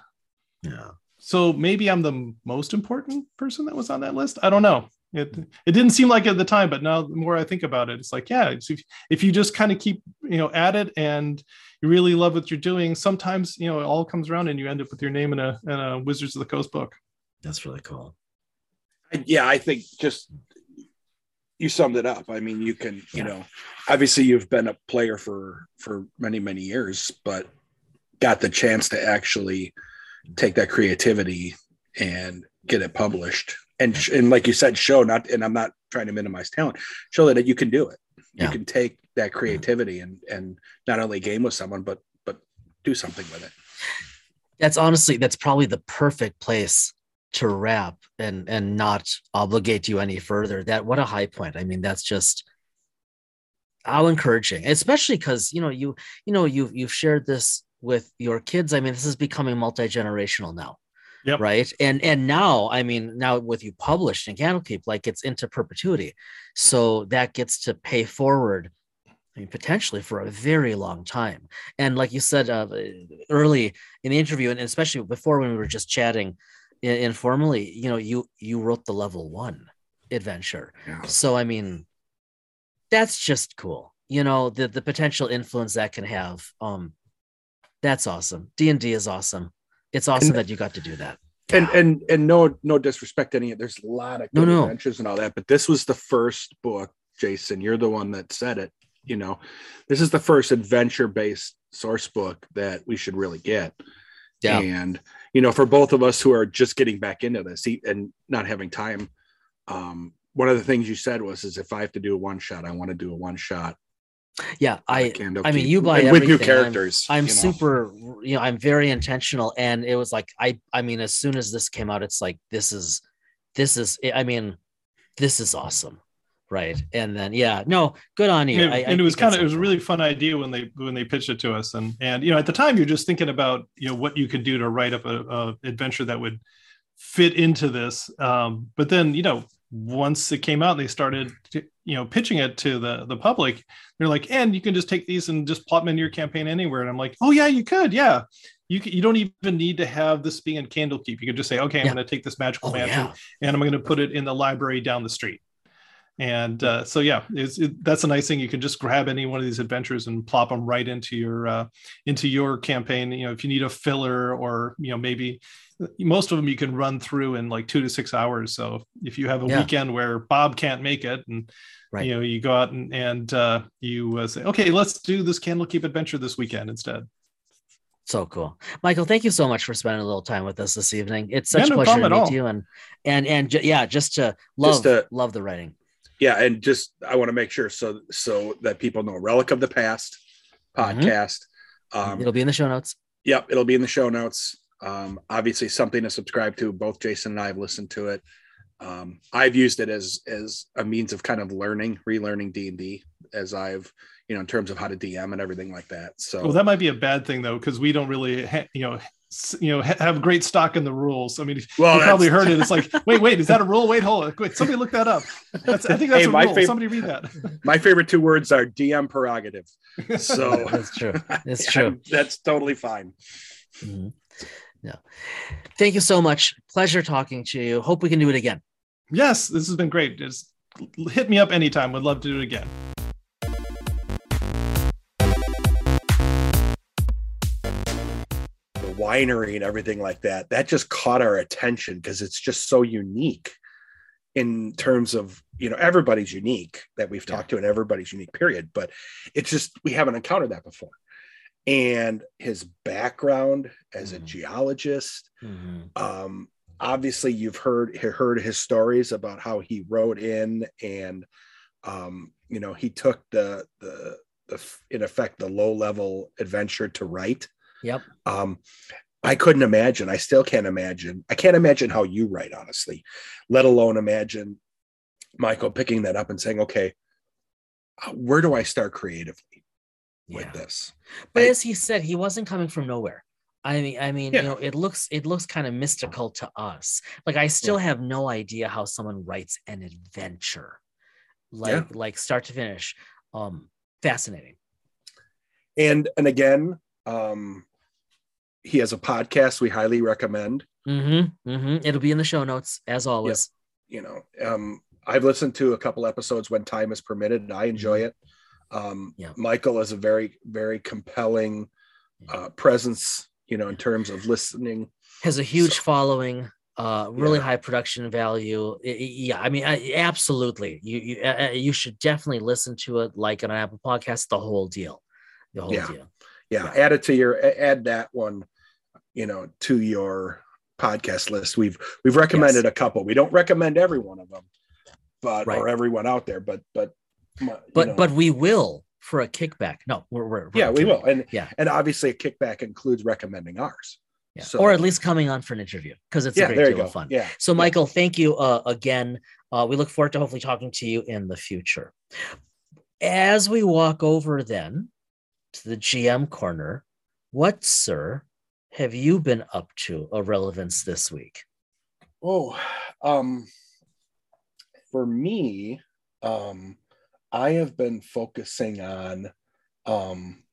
Yeah. So maybe I'm the most important person that was on that list. I don't know. It it didn't seem like it at the time, but now the more I think about it, it's like, yeah, it's if, if you just kind of keep you know at it and you really love what you're doing, sometimes you know it all comes around and you end up with your name in a in a Wizards of the Coast book. That's really cool. yeah i think just you summed it up i mean you can you Yeah. know obviously you've been a player for for many many years but got the chance to actually take that creativity and get it published and and like you said show not and i'm not trying to minimize talent show that you can do it you can take that creativity and and not only game with someone but but do something with it That's honestly that's probably the perfect place to wrap and and not obligate you any further. That what a high point. I mean, that's just how encouraging, especially because you know you you know you've you've shared this with your kids. I mean, this is becoming multi generational now. Yep. Right. And and now, I mean, now with you published in Candlekeep, like it's into perpetuity. So that gets to pay forward I mean, potentially for a very long time. And like you said uh, early in the interview, and especially before when we were just chatting informally, you know, you you wrote the level one adventure. Yeah. So I mean, that's just cool. You know, the the potential influence that can have. Um, that's awesome. D and D is awesome. It's awesome And- that you got to do that. and and and no no disrespect to any there's a lot of No, good no. adventures and all that but this was the first book jason you're the one that said it you know this is the first adventure based source book that we should really get Yeah. and you know for both of us who are just getting back into this and not having time um one of the things you said was is if i have to do a one shot i want to do a one shot Yeah, I Candle I mean, you buy and with new everything. I'm- characters I'm you know. super, you know, I'm very intentional, and it was like I, I mean, as soon as this came out, it's like this is, this is, I mean, this is awesome, right? And then yeah, no, good on you. and, I- I it was kind of it was a really fun idea when they when they pitched it to us and and you know at the time you're just thinking about you know what you could do to write up a, a adventure that would fit into this um, but then you know once it came out they started to, you know pitching it to the the public they're like and you can just take these and just plop them into your campaign anywhere and i'm like oh yeah you could yeah you, you don't even need to have this being in candlekeep you could just say okay i'm Yeah. going to take this magical Oh mansion yeah, and I'm going to put it in the library down the street. And uh, so, yeah, it's, it, that's a nice thing. You can just grab any one of these adventures and plop them right into your uh, into your campaign. You know, if you need a filler or you know maybe most of them you can run through in like two to six hours. So if you have a Yeah. weekend where Bob can't make it, and Right. you know you go out and and uh, you uh, say, okay, let's do this Candlekeep adventure this weekend instead. so cool, Michael. Thank you so much for spending a little time with us this evening. It's Yeah, such a pleasure to meet all. you, and and and ju- yeah, just to love Just to- love the writing. yeah and just i want to make sure so so that people know relic of the past Mhm. podcast um It'll be in the show notes. Yep, it'll be in the show notes. Um, obviously, something to subscribe to. Both Jason and I have listened to it. Um, I've used it as as a means of kind of learning, relearning D and D, as I've you know in terms of how to DM and everything like that. So Well, that might be a bad thing though, because we don't really, ha- you know, you know ha- have great stock in the rules. I mean, Well, you probably heard it. It's like, wait, wait, is that a rule? Wait, hold on. Wait, somebody look that up. That's, I think that's Hey, a my rule. fav- Somebody read that. My favorite two words are DM prerogative. So That's true. It's true. That's totally fine. Mhm. Yeah. Thank you so much. Pleasure talking to you. Hope we can do it again. Yes, this has been great. Just hit me up anytime. Would love to do it again. the winery and everything like that that just caught our attention because it's just so unique in terms of you know everybody's unique that we've talked to and everybody's unique period but it's just we haven't encountered that before and his background as a Mhm. geologist Mhm. um obviously you've heard heard his stories about how he wrote in and um you know he took the the the in effect the low level adventure to write Yep. um i couldn't imagine i still can't imagine i can't imagine how you write honestly let alone imagine michael picking that up and saying okay uh, where do i start creatively with Yeah. this But I- as he said, he wasn't coming from nowhere. I mean, I mean, Yeah. you know, it looks it looks kind of mystical to us. Like I still have no idea how someone writes an adventure, like like start to finish. Um, fascinating. and and again um he has a podcast we highly recommend Mm-hmm, mm-hmm. It'll be in the show notes as always. you know um i've listened to a couple episodes when time is permitted and i enjoy it um Yeah. michael is a very very compelling uh presence you know in terms of listening Has a huge So- following. Uh, really Yeah. high production value. Yeah, I mean, I, absolutely. You you uh, uh, you should definitely listen to it like on an Apple Podcast. The whole deal. The whole Yeah. deal. yeah, Yeah. add it to your add that one you know to your podcast list we've we've recommended a couple we don't recommend every one of them but Right. or everyone out there but but But know, but we will for a kickback. No, we're, we're, we're yeah we will and Yeah. and obviously a kickback includes recommending ours Yeah. So- or at least coming on for an interview because it's a great deal of fun. yeah So, Michael, thank you uh, again. Uh, we look forward to hopefully talking to you in the future. As we walk over then to the GM corner, what, sir, have you been up to of relevance this week? Oh, um, for me, um, I have been focusing on um,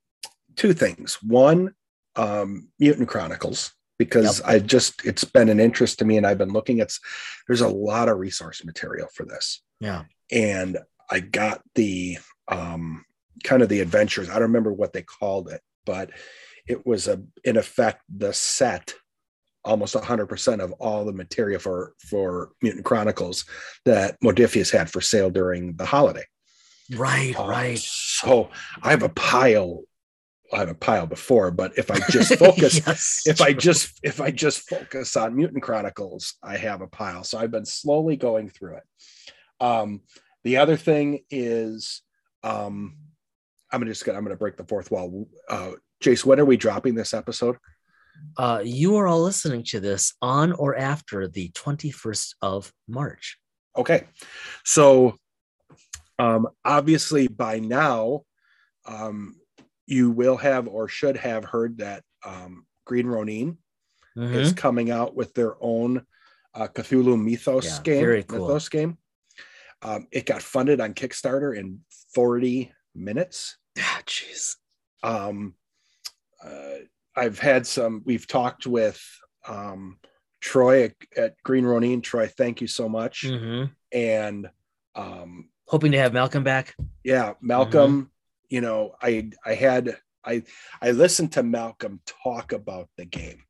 two things. One, um, Mutant Chronicles, because I just it's been an interest to me, and I've been looking at. There's a lot of resource material for this, Yeah. and I got the um, kind of the adventures. I don't remember what they called it, but it was a in effect the set almost 100% of all the material for for mutant chronicles that Modiphius had for sale during the holiday Right, Uh, right. so i have a pile i have a pile before but if i just focus Yes, if i just if i just focus on mutant chronicles i have a pile so i've been slowly going through it um the other thing is um i'm just gonna i'm gonna break the fourth wall uh jace when are we dropping this episode uh, you are all listening to this on or after the 21st of March. Okay. So um obviously by now um you will have or should have heard that um Green Ronin Mhm. is coming out with their own uh Cthulhu Mythos Yeah, game. very cool. Mythos game. Um it got funded on Kickstarter in 40 minutes. Ah, Jeez. Um uh, I've had some we've talked with um Troy at, at Green Ronin. Troy, thank you so much. Mhm. And um Hoping to have Malcolm back. yeah malcolm Mm-hmm. you know i i had i i listened to malcolm talk about the game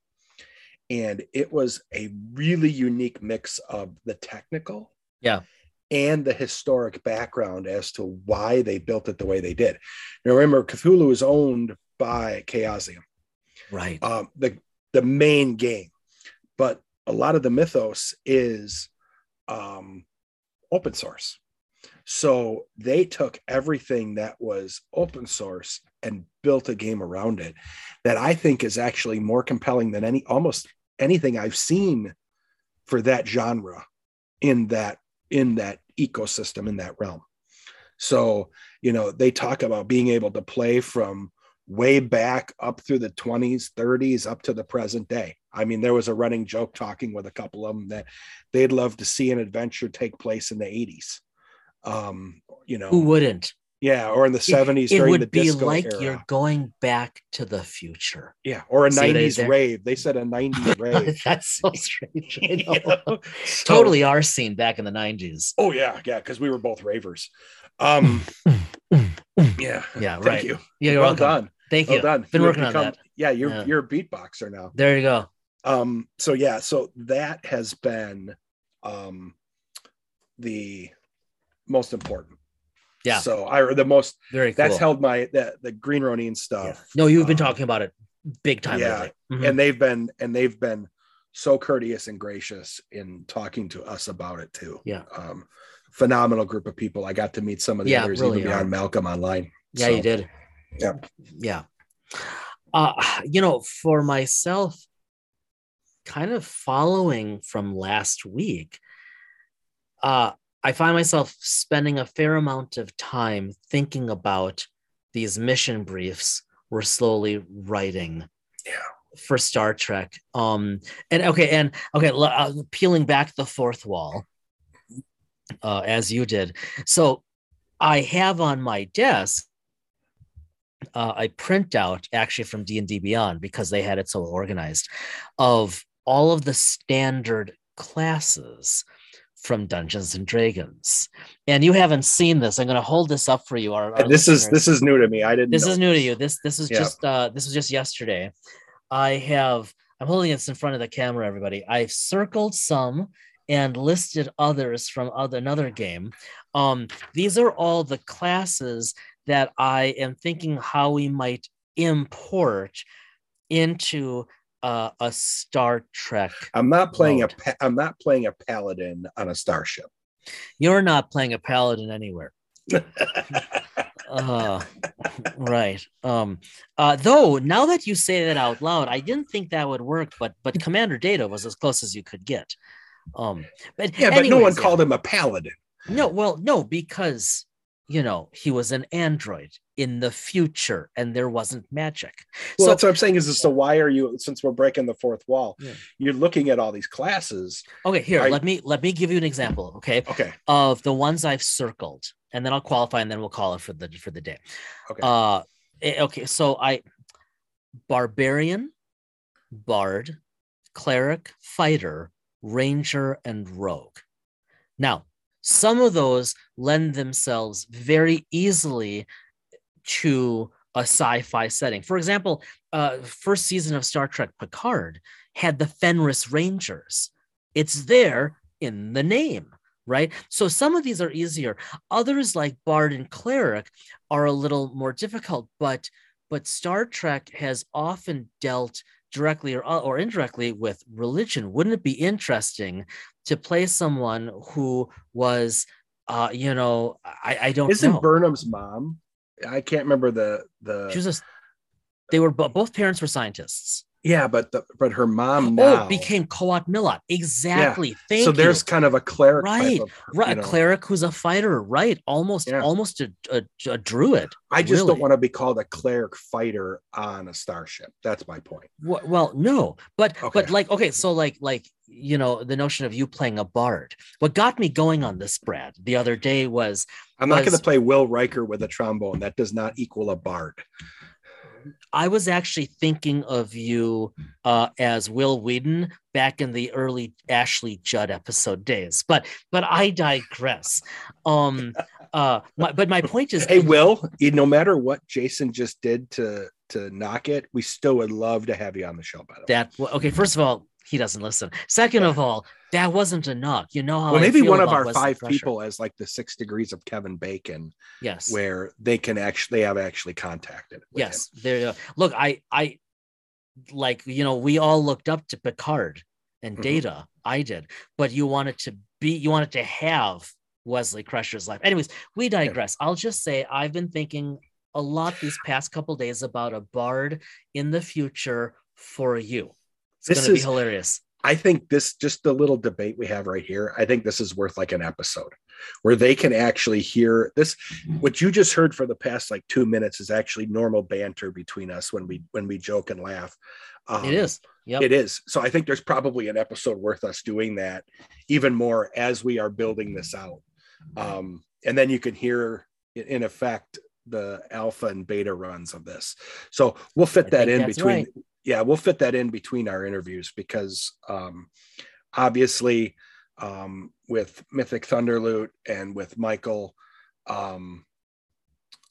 and it was a really unique mix of the technical Yeah. and the historic background as to why they built it the way they did now remember cthulhu is owned by chaosium Right. um, the the main game, but a lot of the mythos is um, open source. So they took everything that was open source and built a game around it that I think is actually more compelling than any almost anything I've seen for that genre in that in that ecosystem in that realm. So, you know, they talk about being able to play from way back up through the 20s, 30s, up to the present day. I mean, there was a running joke talking with a couple of them that they'd love to see an adventure take place in the 80s. Um, you know, Who wouldn't? yeah, or in the 70s It during the would be disco like era. you're going back to the future. yeah, or a See what I did 90s there? rave. They said a 90s rave. That's so strange. I know. You know? So- Totally our scene back in the 90s. Oh yeah, yeah, because we were both ravers. Um, yeah, Yeah, Thank right. you. Yeah, you're well welcome. done. Thank Well you. done. Been You have working on that. Yeah, you're Yeah. you're a beatboxer now. There you go. Um, so yeah, so that has been um the most important. Yeah. So I the most Very cool. that's held my the the green Ronin Yeah. stuff. No, you've been um, talking about it big time yeah. Mhm. and they've been and they've been so courteous and gracious in talking to us about it too. Yeah. Um phenomenal group of people. I got to meet some of the Yeah, others really even are. beyond Malcolm online. Yeah, So, you did. Yeah. Yeah. Uh, you know, for myself, kind of following from last week, uh, I find myself spending a fair amount of time thinking about these mission briefs we're slowly writing Yeah. for Star Trek. Um, and okay, and okay, uh, peeling back the fourth wall, uh, as you did. So I have on my desk uh, print out actually from D&D Beyond because they had it so organized of all of the standard classes from Dungeons and Dragons. And you haven't seen this. I'm going to hold this up for you. Our, our And this is this is new to me. I didn't this know is new to you. This this is Yeah. just uh this was just yesterday. I have I'm holding this in front of the camera, everybody. I've circled some and listed others from other another game. Um, these are all the classes that I am thinking how we might import into uh, a Star Trek. I'm not playing a mode. pa- I'm not playing a paladin on a starship. You're not playing a paladin anywhere. Uh, right. Um, uh, though now that you say that out loud, I didn't think that would work, but but Commander Data was as close as you could get. Um, but yeah, but no one yeah. called him a paladin. No, well, no, because you know he was an android in the future, and there wasn't magic. Well, so that's what I'm saying is, is so why are you since we're breaking the fourth wall, Yeah. you're looking at all these classes. okay, here I- let me let me give you an example. Okay, Okay. of the ones I've circled, and then I'll qualify, and then we'll call it for the for the day. Okay. Uh, eh, okay. So I, barbarian, bard, cleric, fighter, ranger, and rogue. Now, some of those lend themselves very easily to a sci-fi setting. For example, uh, first season of Star Trek Picard had the Fenris Rangers. It's there in the name, right? So some of these are easier. Others, like Bard and Cleric, are a little more difficult. But but Star Trek has often dealt directly or, or indirectly with religion. Wouldn't it be interesting to play someone who was, uh, you know, I, I don't Isn't know. Burnham's mom? I can't remember the the. she was a, they were both parents were scientists. Yeah, but the but her mom oh, now Oh, became Qowat Milat. Exactly. Thank so you. there's kind of a cleric Right, of, right, you a know. cleric who's a fighter, right? Almost, Yeah. almost a, a, a druid. I just really. don't want to be called a cleric fighter on a starship. That's my point. Wh- Well, no, but but like okay, so like like you know the notion of you playing a bard. What got me going on this, Brad, the other day was I'm not going to play Will Riker with a trombone. That does not equal a bard. I was actually thinking of you uh, as Wil Wheaton back in the early Ashley Judd episode days. But but I digress. Um, uh, my, but my point is, Hey, Will, you- no matter what Jason just did to to knock it, we still would love to have you on the show. By the way, that okay. First of all, he doesn't listen. Second of all, that wasn't enough. You know how well, maybe one of our five people as like the six degrees of Kevin Bacon, Yes. where they can actually they have actually contacted. yes there you go. look i i like you know we all looked up to picard and Mhm. data i did but you wanted to be you wanted to have wesley crusher's life anyways we digress i'll just say i've been thinking a lot these past couple days about a bard in the future for you it's This going to be is- hilarious I think this just the little debate we have right here. I think this is worth like an episode where they can actually hear this. What you just heard for the past like two minutes is actually normal banter between us when we when we joke and laugh. Um, it is. Yep. It is. So I think there's probably an episode worth us doing that even more as we are building this out. Um, and then you can hear in effect the alpha and beta runs of this. So we'll fit I that in between. right. Yeah, we'll fit that in between our interviews because um, obviously um, with Mythic Thunderloot and with Michael, um,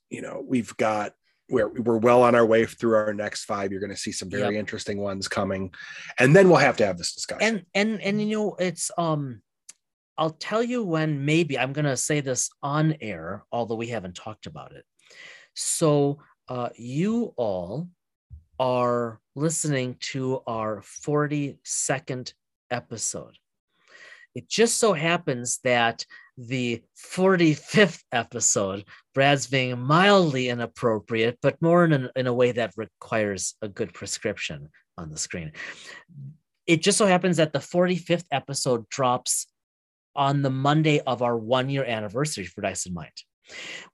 you know, we've got we're we're well on our way through our next five. You're going to see some very Yep. interesting ones coming, and then we'll have to have this discussion. and and and you know it's um i'll tell you when maybe i'm going to say this on air although we haven't talked about it so uh you all are listening to our 42nd episode it just so happens that the 45th episode brad's being mildly inappropriate but more in a, in a way that requires a good prescription on the screen it just so happens that the 45th episode drops on the Monday of our one year anniversary for Dice and Mind.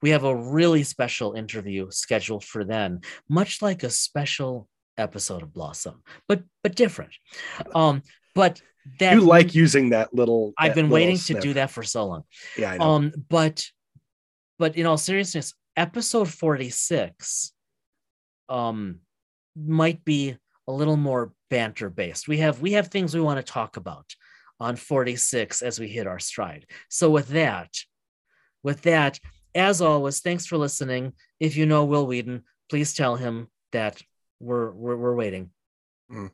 We have a really special interview scheduled for then, much like a special episode of Blossom, but but different. Um, but that you like using that little. I've that been little waiting to do that for so long. Yeah, I know. Um, but but in all seriousness, episode 46 um might be a little more banter based. We have we have things we want to talk about on 46 as we hit our stride. So with that, with that, as always, thanks for listening. If you know Wil Wheaton, please tell him that we're we're, we're waiting. Mm.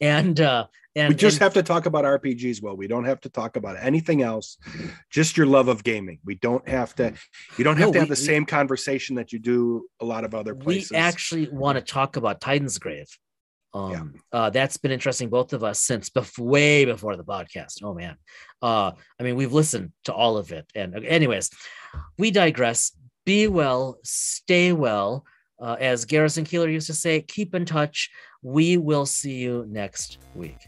And uh and we just and- have to talk about RPGs. Well, we don't have to talk about anything else. Just your love of gaming. We don't have to. You don't have No, to have we- the we- same conversation that you do a lot of other places. we actually want to talk about Titansgrave. Um, Yeah. uh, that's been interesting, both of us, since bef- way before the podcast. Oh man, uh, I mean, we've listened to all of it, and anyways, we digress. Be well, stay well. Uh, as Garrison Keillor used to say, keep in touch. We will see you next week.